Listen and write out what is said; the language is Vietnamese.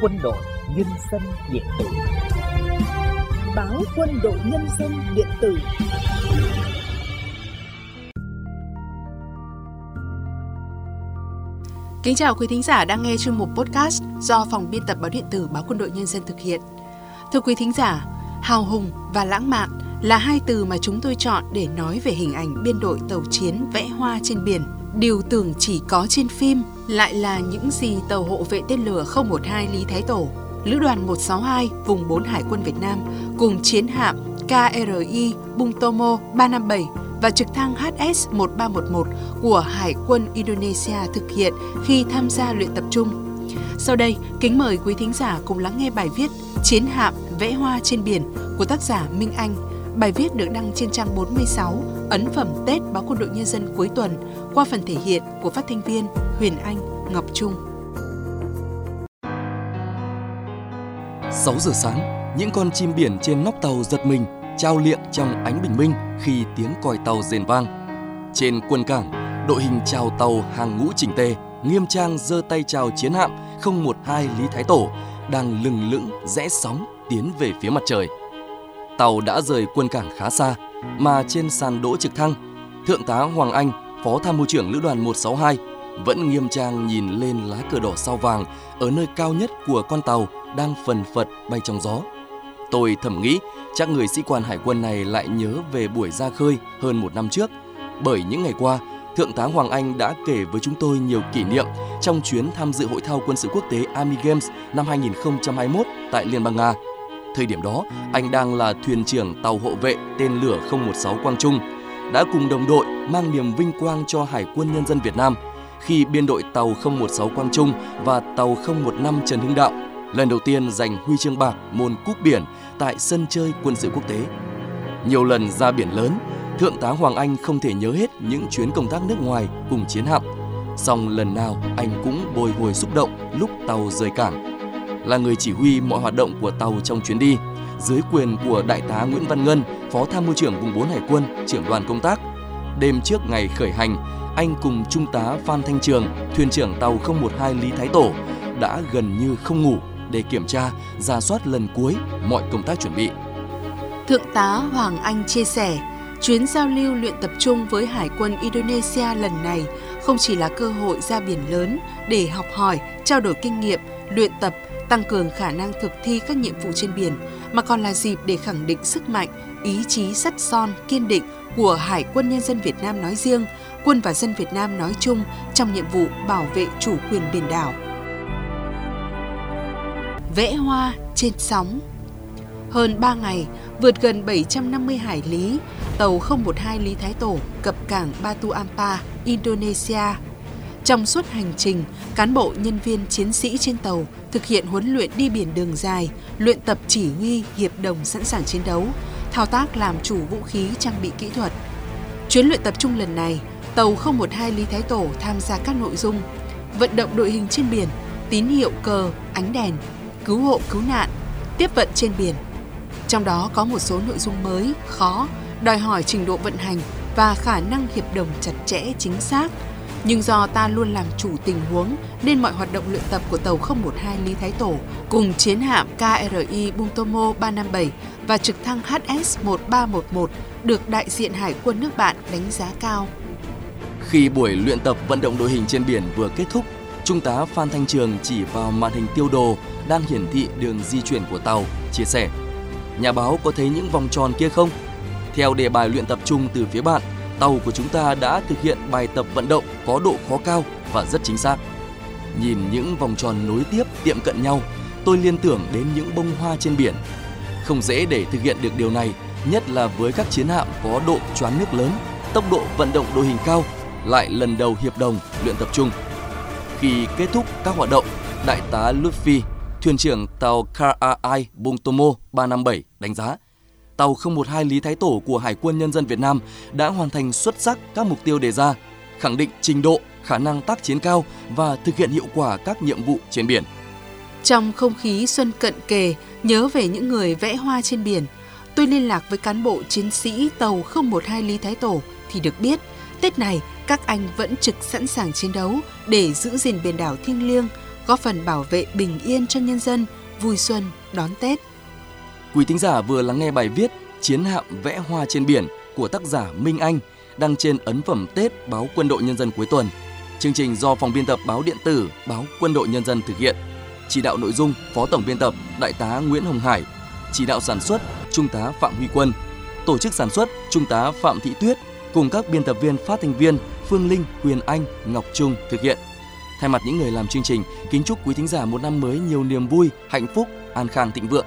quân đội nhân dân điện tử báo quân đội nhân dân điện tử Kính chào quý thính giả đang nghe chuyên mục podcast do phòng biên tập báo điện tử báo Quân đội Nhân dân thực hiện. Thưa quý thính giả, hào hùng và lãng mạn là hai từ mà chúng tôi chọn để nói về hình ảnh biên đội tàu chiến vẽ hoa trên biển. Điều tưởng chỉ có trên phim lại là những gì tàu hộ vệ tên lửa 012 Lý Thái Tổ, Lữ đoàn 162 vùng 4 Hải quân Việt Nam cùng chiến hạm KRI Bung 357 và trực thăng HS-1311 của Hải quân Indonesia thực hiện khi tham gia luyện tập trung. Sau đây, kính mời quý thính giả cùng lắng nghe bài viết Chiến hạm vẽ hoa trên biển của tác giả Minh Anh. Bài viết được đăng trên trang 46, ấn phẩm Tết báo Quân đội Nhân dân cuối tuần qua phần thể hiện của phát thanh viên Huyền Anh, Ngọc Trung. 6 giờ sáng, những con chim biển trên nóc tàu giật mình trao liệng trong ánh bình minh khi tiếng còi tàu rền vang. Trên quân cảng, đội hình chào tàu hàng ngũ chỉnh tề, nghiêm trang giơ tay chào chiến hạm 012 Lý Thái Tổ đang lừng lững rẽ sóng tiến về phía mặt trời. Tàu đã rời quân cảng khá xa, mà trên sàn đỗ trực thăng, Thượng tá Hoàng Anh, Phó Tham mưu trưởng Lữ đoàn 162, vẫn nghiêm trang nhìn lên lá cờ đỏ sao vàng ở nơi cao nhất của con tàu đang phần phật bay trong gió. Tôi thầm nghĩ chắc người sĩ quan hải quân này lại nhớ về buổi ra khơi hơn một năm trước. Bởi những ngày qua, Thượng tá Hoàng Anh đã kể với chúng tôi nhiều kỷ niệm trong chuyến tham dự hội thao quân sự quốc tế Army Games năm 2021 tại Liên bang Nga. Thời điểm đó, anh đang là thuyền trưởng tàu hộ vệ tên lửa 016 Quang Trung, đã cùng đồng đội mang niềm vinh quang cho Hải quân Nhân dân Việt Nam khi biên đội tàu 016 Quang Trung và tàu 015 Trần Hưng Đạo lần đầu tiên giành huy chương bạc môn cúp biển tại sân chơi quân sự quốc tế. Nhiều lần ra biển lớn, Thượng tá Hoàng Anh không thể nhớ hết những chuyến công tác nước ngoài cùng chiến hạm. Song lần nào anh cũng bồi hồi xúc động lúc tàu rời cảng. Là người chỉ huy mọi hoạt động của tàu trong chuyến đi, dưới quyền của Đại tá Nguyễn Văn Ngân, Phó Tham mưu trưởng vùng 4 Hải quân, trưởng đoàn công tác. Đêm trước ngày khởi hành, anh cùng Trung tá Phan Thanh Trường, thuyền trưởng tàu 012 Lý Thái Tổ, đã gần như không ngủ để kiểm tra, ra soát lần cuối mọi công tác chuẩn bị. Thượng tá Hoàng Anh chia sẻ, chuyến giao lưu luyện tập trung với Hải quân Indonesia lần này không chỉ là cơ hội ra biển lớn để học hỏi, trao đổi kinh nghiệm, luyện tập, tăng cường khả năng thực thi các nhiệm vụ trên biển, mà còn là dịp để khẳng định sức mạnh, ý chí sắt son, kiên định của Hải quân Nhân dân Việt Nam nói riêng, quân và dân Việt Nam nói chung trong nhiệm vụ bảo vệ chủ quyền biển đảo vẽ hoa trên sóng. Hơn 3 ngày, vượt gần 750 hải lý, tàu 012 Lý Thái Tổ cập cảng Batu Ampa, Indonesia. Trong suốt hành trình, cán bộ nhân viên chiến sĩ trên tàu thực hiện huấn luyện đi biển đường dài, luyện tập chỉ huy, hiệp đồng sẵn sàng chiến đấu, thao tác làm chủ vũ khí trang bị kỹ thuật. Chuyến luyện tập trung lần này, tàu 012 Lý Thái Tổ tham gia các nội dung vận động đội hình trên biển, tín hiệu cờ, ánh đèn, cứu hộ cứu nạn, tiếp vận trên biển. Trong đó có một số nội dung mới, khó, đòi hỏi trình độ vận hành và khả năng hiệp đồng chặt chẽ chính xác. Nhưng do ta luôn làm chủ tình huống nên mọi hoạt động luyện tập của tàu 012 Lý Thái Tổ cùng chiến hạm KRI Bungtomo 357 và trực thăng HS 1311 được đại diện Hải quân nước bạn đánh giá cao. Khi buổi luyện tập vận động đội hình trên biển vừa kết thúc, Trung tá Phan Thanh Trường chỉ vào màn hình tiêu đồ đang hiển thị đường di chuyển của tàu, chia sẻ. Nhà báo có thấy những vòng tròn kia không? Theo đề bài luyện tập chung từ phía bạn, tàu của chúng ta đã thực hiện bài tập vận động có độ khó cao và rất chính xác. Nhìn những vòng tròn nối tiếp tiệm cận nhau, tôi liên tưởng đến những bông hoa trên biển. Không dễ để thực hiện được điều này, nhất là với các chiến hạm có độ choán nước lớn, tốc độ vận động đội hình cao, lại lần đầu hiệp đồng luyện tập trung. Khi kết thúc các hoạt động, Đại tá Luffy thuyền trưởng tàu KRI Bungtomo 357 đánh giá, tàu 012 Lý Thái Tổ của Hải quân Nhân dân Việt Nam đã hoàn thành xuất sắc các mục tiêu đề ra, khẳng định trình độ, khả năng tác chiến cao và thực hiện hiệu quả các nhiệm vụ trên biển. Trong không khí xuân cận kề, nhớ về những người vẽ hoa trên biển, tôi liên lạc với cán bộ chiến sĩ tàu 012 Lý Thái Tổ thì được biết, Tết này các anh vẫn trực sẵn sàng chiến đấu để giữ gìn biển đảo thiêng liêng, góp phần bảo vệ bình yên cho nhân dân vui xuân đón Tết. Quý thính giả vừa lắng nghe bài viết Chiến hạm vẽ hoa trên biển của tác giả Minh Anh đăng trên ấn phẩm Tết báo Quân đội Nhân dân cuối tuần. Chương trình do phòng biên tập báo điện tử báo Quân đội Nhân dân thực hiện. Chỉ đạo nội dung Phó Tổng biên tập Đại tá Nguyễn Hồng Hải, chỉ đạo sản xuất Trung tá Phạm Huy Quân, tổ chức sản xuất Trung tá Phạm Thị Tuyết cùng các biên tập viên phát thanh viên Phương Linh, Huyền Anh, Ngọc Trung thực hiện. Thay mặt những người làm chương trình, kính chúc quý thính giả một năm mới nhiều niềm vui, hạnh phúc, an khang thịnh vượng.